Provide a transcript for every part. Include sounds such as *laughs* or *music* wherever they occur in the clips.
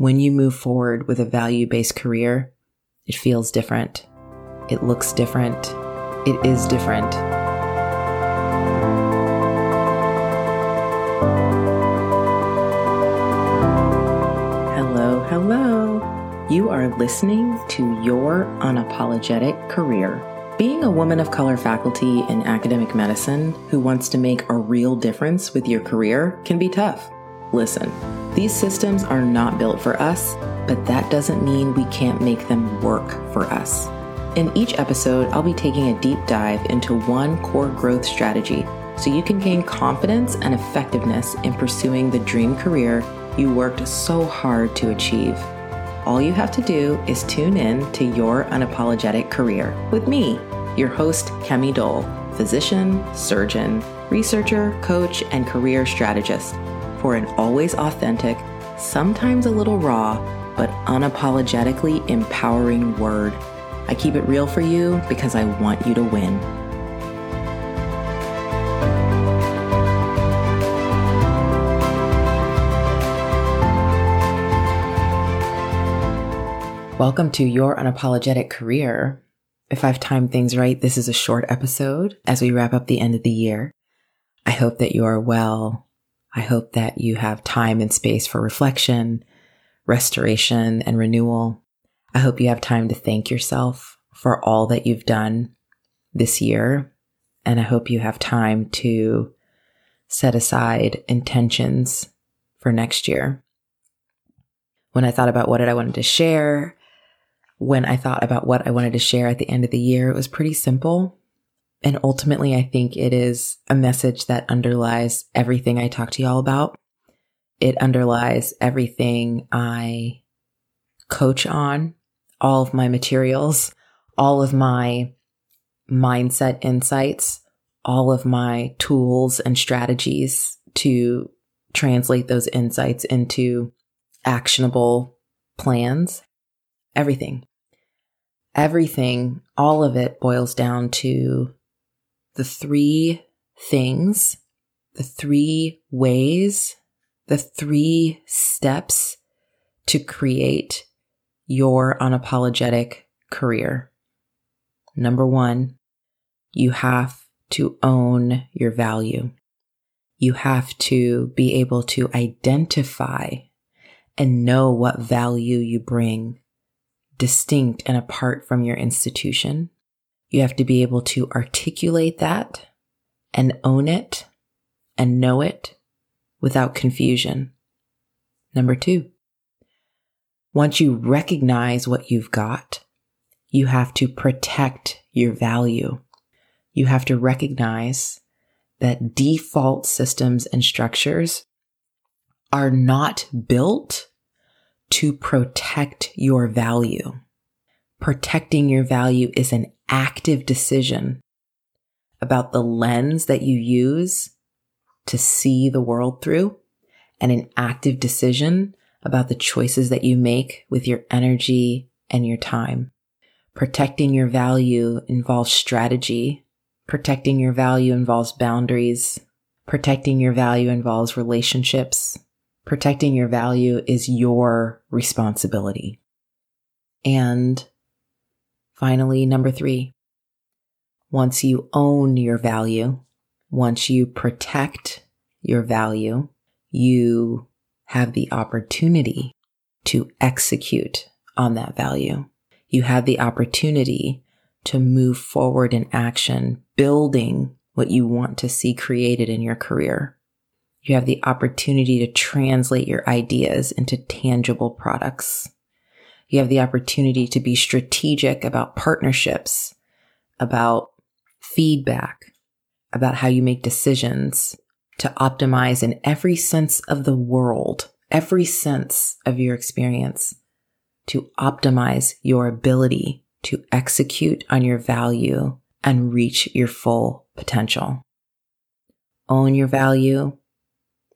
When you move forward with a value based career, it feels different. It looks different. It is different. Hello, hello. You are listening to Your Unapologetic Career. Being a woman of color faculty in academic medicine who wants to make a real difference with your career can be tough. Listen, these systems are not built for us, but that doesn't mean we can't make them work for us. In each episode, I'll be taking a deep dive into one core growth strategy so you can gain confidence and effectiveness in pursuing the dream career you worked so hard to achieve. All you have to do is tune in to Your Unapologetic Career with me, your host, Kemi Doll, physician, surgeon, researcher, coach, and career strategist for an always authentic, sometimes a little raw, but unapologetically empowering word. I keep it real for you because I want you to win. Welcome to Your Unapologetic Career. If I've timed things right, this is a short episode as we wrap up the end of the year. I hope that you are well I hope that you have time and space for reflection, restoration, and renewal. I hope you have time to thank yourself for all that you've done this year. And I hope you have time to set aside intentions for next year. When I thought about what I wanted to share, when I thought about what I wanted to share at the end of the year, it was pretty simple. And ultimately, I think it is a message that underlies everything I talk to y'all about. It underlies everything I coach on, all of my materials, all of my mindset insights, all of my tools and strategies to translate those insights into actionable plans. Everything. Everything, all of it boils down to the three things, the three ways, the three steps to create your unapologetic career. Number one, you have to own your value. You have to be able to identify and know what value you bring distinct and apart from your institution. You have to be able to articulate that and own it and know it without confusion. Number two, once you recognize what you've got, you have to protect your value. You have to recognize that default systems and structures are not built to protect your value. Protecting your value is an active decision about the lens that you use to see the world through and an active decision about the choices that you make with your energy and your time. Protecting your value involves strategy. Protecting your value involves boundaries. Protecting your value involves relationships. Protecting your value is your responsibility. And Finally, number three, once you own your value, once you protect your value, you have the opportunity to execute on that value. You have the opportunity to move forward in action, building what you want to see created in your career. You have the opportunity to translate your ideas into tangible products. You have the opportunity to be strategic about partnerships, about feedback, about how you make decisions to optimize in every sense of the world, every sense of your experience to optimize your ability to execute on your value and reach your full potential. Own your value,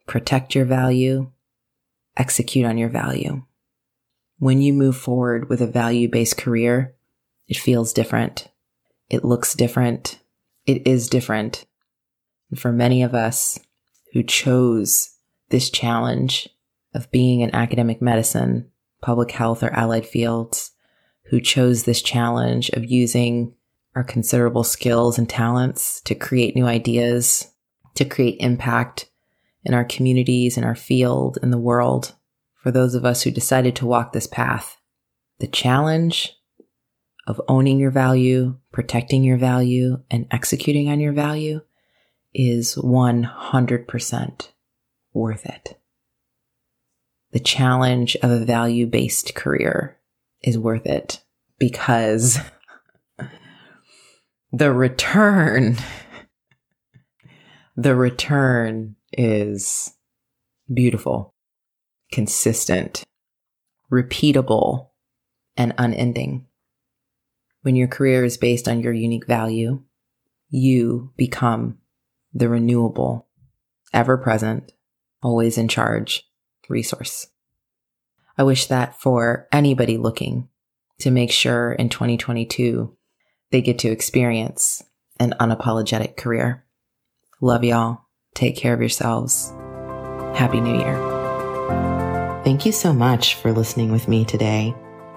protect your value, execute on your value when you move forward with a value based career, it feels different. It looks different. It is different. And for many of us who chose this challenge of being in academic medicine public health, or allied fields who chose this challenge of using our considerable skills and talents to create new ideas, to create impact in our communities, in our field, in the world. For those of us who decided to walk this path, the challenge of owning your value, protecting your value, and executing on your value is 100% worth it. The challenge of a value based career is worth it because *laughs* the return, *laughs* the return is beautiful, consistent, repeatable, and unending. When your career is based on your unique value, you become the renewable, ever present, always in charge resource. I wish that for anybody looking to make sure in 2022 they get to experience an unapologetic career. Love y'all. Take care of yourselves. Happy New Year. Thank you so much for listening with me today.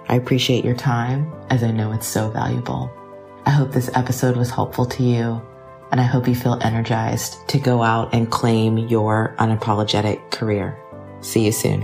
I appreciate your time as I know it's so valuable. I hope this episode was helpful to you and I hope you feel energized to go out and claim your unapologetic career. See you soon.